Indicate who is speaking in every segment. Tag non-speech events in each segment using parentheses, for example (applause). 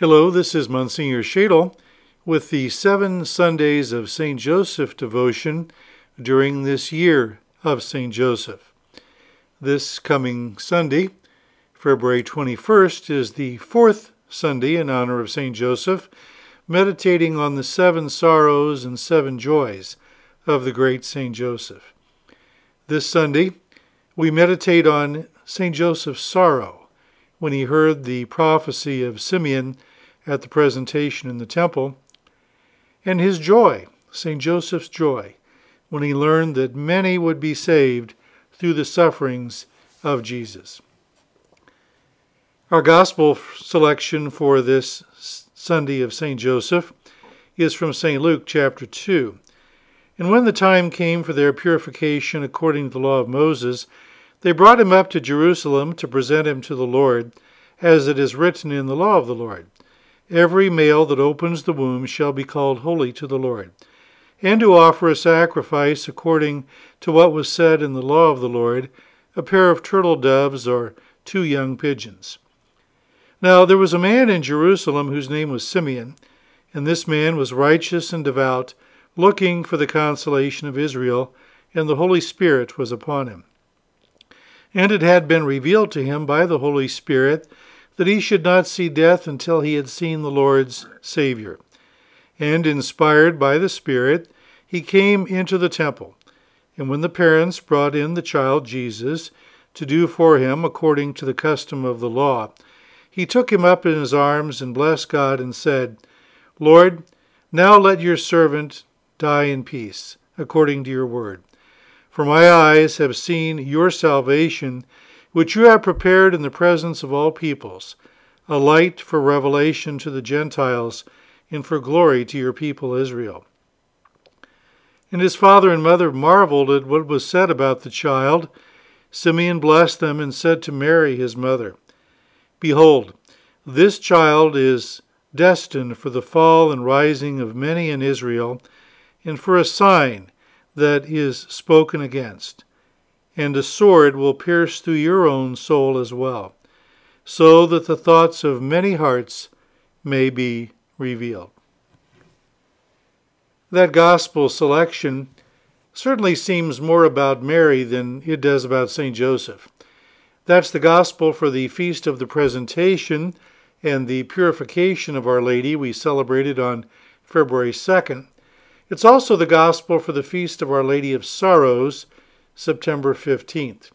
Speaker 1: Hello, this is Monsignor Shadle with the seven Sundays of St. Joseph devotion during this year of St. Joseph. This coming Sunday, February 21st, is the fourth Sunday in honor of St. Joseph, meditating on the seven sorrows and seven joys of the great St. Joseph. This Sunday, we meditate on St. Joseph's sorrow when he heard the prophecy of Simeon at the presentation in the temple, and his joy, St. Joseph's joy, when he learned that many would be saved through the sufferings of Jesus. Our gospel selection for this Sunday of St. Joseph is from St. Luke chapter 2. And when the time came for their purification according to the law of Moses, they brought him up to Jerusalem to present him to the Lord, as it is written in the law of the Lord. Every male that opens the womb shall be called holy to the Lord, and to offer a sacrifice according to what was said in the law of the Lord, a pair of turtle doves or two young pigeons. Now there was a man in Jerusalem whose name was Simeon, and this man was righteous and devout, looking for the consolation of Israel, and the Holy Spirit was upon him. And it had been revealed to him by the Holy Spirit that he should not see death until he had seen the Lord's Savior. And inspired by the Spirit, he came into the temple. And when the parents brought in the child Jesus to do for him according to the custom of the law, he took him up in his arms and blessed God and said, Lord, now let your servant die in peace, according to your word. For my eyes have seen your salvation, which you have prepared in the presence of all peoples, a light for revelation to the Gentiles and for glory to your people Israel. And his father and mother marveled at what was said about the child. Simeon blessed them and said to Mary, his mother, Behold, this child is destined for the fall and rising of many in Israel, and for a sign that is spoken against. And a sword will pierce through your own soul as well, so that the thoughts of many hearts may be revealed. That gospel selection certainly seems more about Mary than it does about St. Joseph. That's the gospel for the Feast of the Presentation and the Purification of Our Lady we celebrated on February 2nd. It's also the gospel for the Feast of Our Lady of Sorrows, September 15th.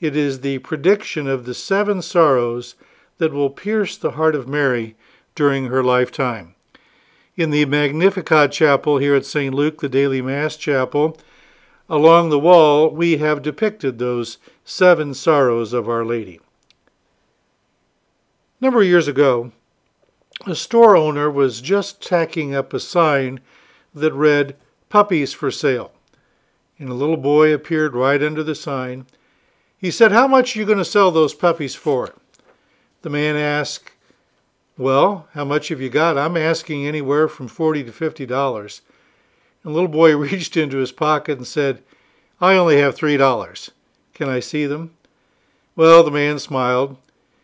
Speaker 1: It is the prediction of the seven sorrows that will pierce the heart of Mary during her lifetime. In the Magnificat chapel here at St. Luke, the daily Mass chapel, along the wall we have depicted those seven sorrows of Our Lady. A number of years ago, a store owner was just tacking up a sign that read, Puppies for Sale. And a little boy appeared right under the sign. He said, How much are you going to sell those puppies for? The man asked, Well, how much have you got? I'm asking anywhere from 40 to $50. And the little boy (laughs) reached into his pocket and said, I only have $3. Can I see them? Well, the man smiled.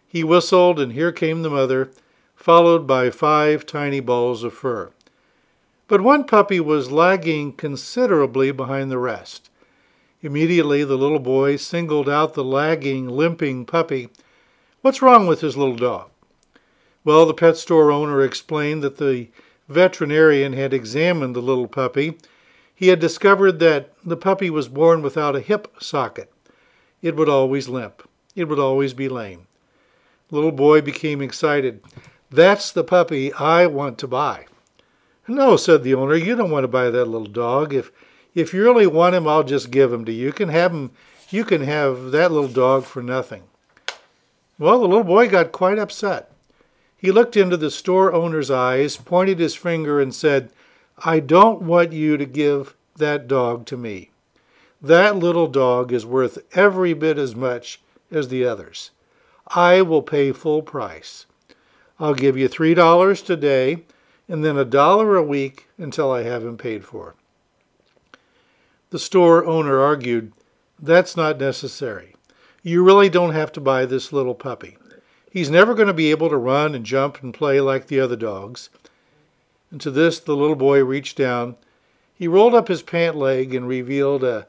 Speaker 1: He whistled, and here came the mother, followed by five tiny balls of fur. But one puppy was lagging considerably behind the rest. Immediately the little boy singled out the lagging, limping puppy. What's wrong with his little dog? Well, the pet store owner explained that the veterinarian had examined the little puppy. He had discovered that the puppy was born without a hip socket. It would always limp. It would always be lame. The little boy became excited. That's the puppy I want to buy. No, said the owner, you don't want to buy that little dog. If if you really want him, I'll just give him to you. You can have him you can have that little dog for nothing. Well, the little boy got quite upset. He looked into the store owner's eyes, pointed his finger, and said, I don't want you to give that dog to me. That little dog is worth every bit as much as the others. I will pay full price. I'll give you three dollars today and then a dollar a week until I have him paid for. The store owner argued, That's not necessary. You really don't have to buy this little puppy. He's never going to be able to run and jump and play like the other dogs. And to this the little boy reached down. He rolled up his pant leg and revealed a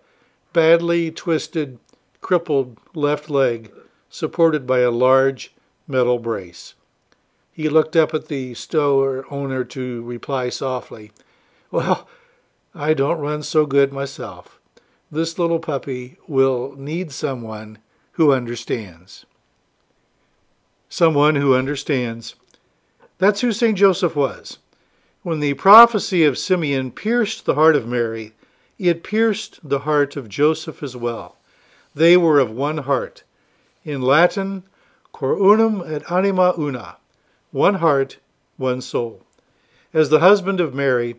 Speaker 1: badly twisted, crippled left leg supported by a large metal brace. He looked up at the store owner to reply softly, Well, I don't run so good myself. This little puppy will need someone who understands. Someone who understands. That's who St. Joseph was. When the prophecy of Simeon pierced the heart of Mary, it pierced the heart of Joseph as well. They were of one heart. In Latin, cor unum et anima una, one heart, one soul. As the husband of Mary,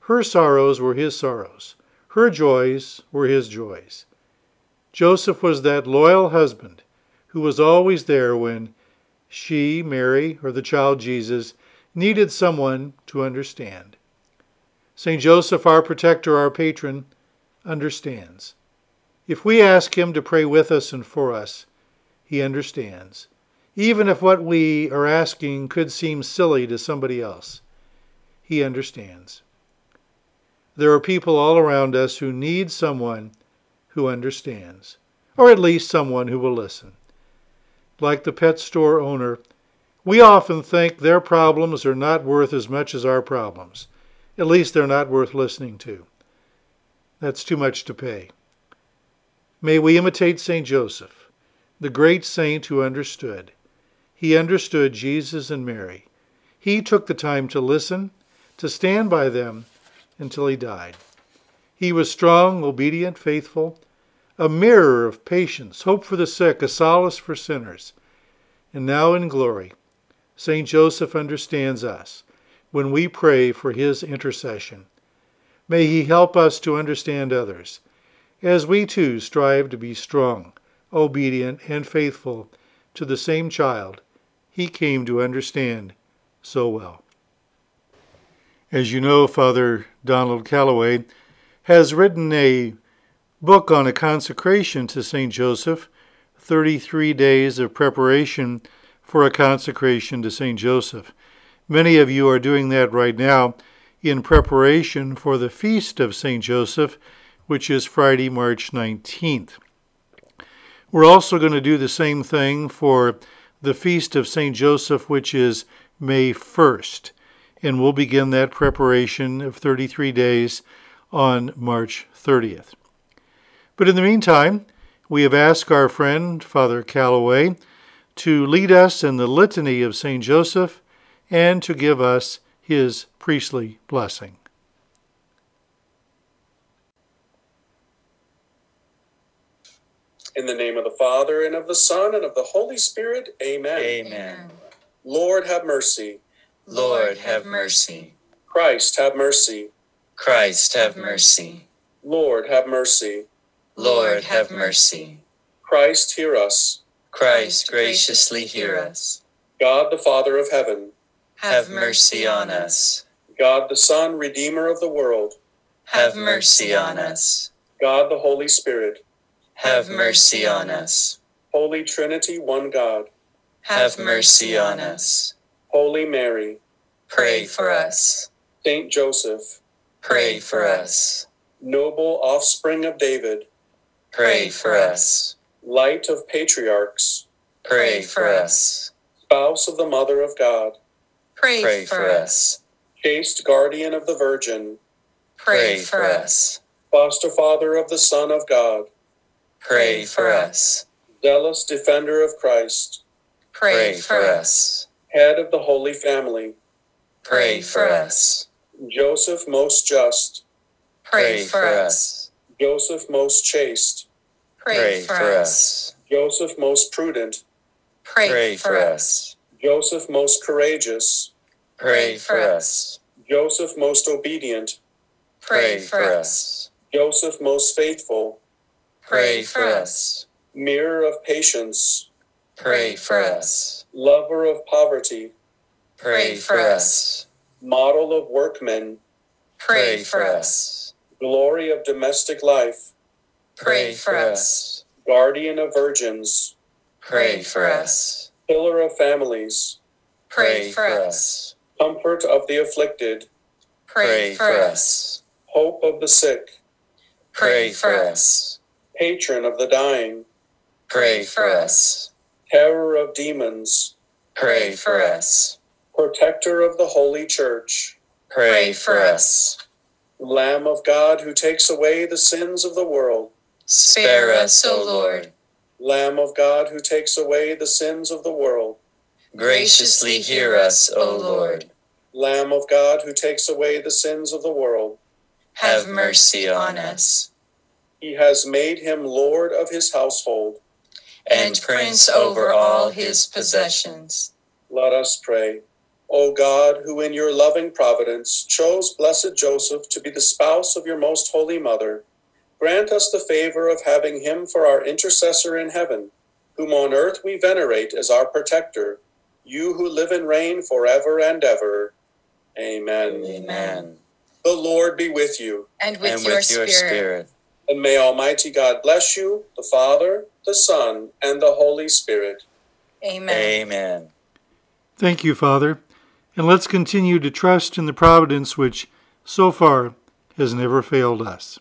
Speaker 1: her sorrows were his sorrows, her joys were his joys. Joseph was that loyal husband who was always there when she, Mary, or the child Jesus, needed someone to understand. St. Joseph, our protector, our patron, understands. If we ask him to pray with us and for us, he understands, even if what we are asking could seem silly to somebody else. He understands. There are people all around us who need someone who understands, or at least someone who will listen like the pet store owner, we often think their problems are not worth as much as our problems. At least they're not worth listening to. That's too much to pay. May we imitate St. Joseph, the great saint who understood. He understood Jesus and Mary. He took the time to listen, to stand by them until he died. He was strong, obedient, faithful, a mirror of patience, hope for the sick, a solace for sinners. And now in glory, St. Joseph understands us when we pray for his intercession. May he help us to understand others, as we too strive to be strong, obedient, and faithful to the same child he came to understand so well. As you know, Father Donald Calloway has written a book on a consecration to St. Joseph, 33 Days of Preparation for a Consecration to St. Joseph. Many of you are doing that right now in preparation for the Feast of St. Joseph, which is Friday, March 19th. We're also going to do the same thing for the Feast of St. Joseph, which is May 1st, and we'll begin that preparation of 33 days on March 30th. But in the meantime, we have asked our friend, Father Calloway, to lead us in the litany of St. Joseph and to give us his priestly blessing.
Speaker 2: In the name of the Father, and of the Son, and of the Holy Spirit, amen.
Speaker 3: Amen.
Speaker 2: Lord, have mercy.
Speaker 3: Lord, have mercy.
Speaker 2: Christ, have mercy.
Speaker 3: Christ, have mercy.
Speaker 2: Lord, have mercy.
Speaker 3: Lord, have mercy.
Speaker 2: Christ, hear us.
Speaker 3: Christ, graciously hear us.
Speaker 2: God, the Father of heaven.
Speaker 3: Have mercy on us.
Speaker 2: God, the Son, Redeemer of the world.
Speaker 3: Have mercy on us.
Speaker 2: God, the Holy Spirit.
Speaker 3: Have mercy on us.
Speaker 2: Holy Trinity, one God.
Speaker 3: Have mercy on us.
Speaker 2: Holy Mary.
Speaker 3: Pray for us.
Speaker 2: Saint Joseph.
Speaker 3: Pray for us.
Speaker 2: Noble offspring of David.
Speaker 3: Pray for us.
Speaker 2: Light of patriarchs.
Speaker 3: Pray for us.
Speaker 2: Spouse of the Mother of God.
Speaker 3: Pray, Pray for us.
Speaker 2: Chaste guardian of the Virgin.
Speaker 3: Pray for us.
Speaker 2: Foster father of the Son of God.
Speaker 3: Pray for us.
Speaker 2: Zealous defender of Christ.
Speaker 3: Pray for us.
Speaker 2: Head of the Holy Family.
Speaker 3: Pray for us.
Speaker 2: Joseph most just.
Speaker 3: Pray for us.
Speaker 2: Joseph most chaste.
Speaker 3: Pray for us.
Speaker 2: Joseph most prudent.
Speaker 3: Pray for us.
Speaker 2: Joseph most courageous.
Speaker 3: Pray for us.
Speaker 2: Joseph most obedient.
Speaker 3: Pray for us.
Speaker 2: Joseph most faithful.
Speaker 3: Pray for us.
Speaker 2: Mirror of patience.
Speaker 3: Pray for us.
Speaker 2: Lover of poverty.
Speaker 3: Pray for us.
Speaker 2: Model of workmen.
Speaker 3: Pray for us.
Speaker 2: Glory of domestic life.
Speaker 3: Pray for us.
Speaker 2: Guardian of virgins.
Speaker 3: Pray for us.
Speaker 2: pillar of families,
Speaker 3: Pray for us.
Speaker 2: comfort of the afflicted,
Speaker 3: Pray for us.
Speaker 2: hope of the sick,
Speaker 3: Pray for us.
Speaker 2: Patron of the dying,
Speaker 3: Pray for us.
Speaker 2: terror of demons,
Speaker 3: Pray for us.
Speaker 2: protector of the holy church,
Speaker 3: Pray for us.
Speaker 2: Lamb of God who takes away the sins of the world,
Speaker 3: Spare us, O Lord.
Speaker 2: Lamb of God who takes away the sins of the world,
Speaker 3: Graciously hear us, O Lord.
Speaker 2: Lamb of God who takes away the sins of the world.
Speaker 3: Have mercy on us.
Speaker 2: He has made him Lord of his household.
Speaker 3: And Prince over all his possessions.
Speaker 2: Let us pray. O God, who in your loving providence chose blessed Joseph to be the spouse of your most holy mother, grant us the favor of having him for our intercessor in heaven, whom on earth we venerate as our protector, you who live and reign forever and ever. Amen.
Speaker 3: Amen.
Speaker 2: The Lord be with you,
Speaker 3: And with, your, spirit.
Speaker 2: And may Almighty God bless you, the Father, the Son, and the Holy Spirit.
Speaker 3: Amen. Amen.
Speaker 1: Thank you, Father, and let's continue to trust in the providence which so far has never failed us.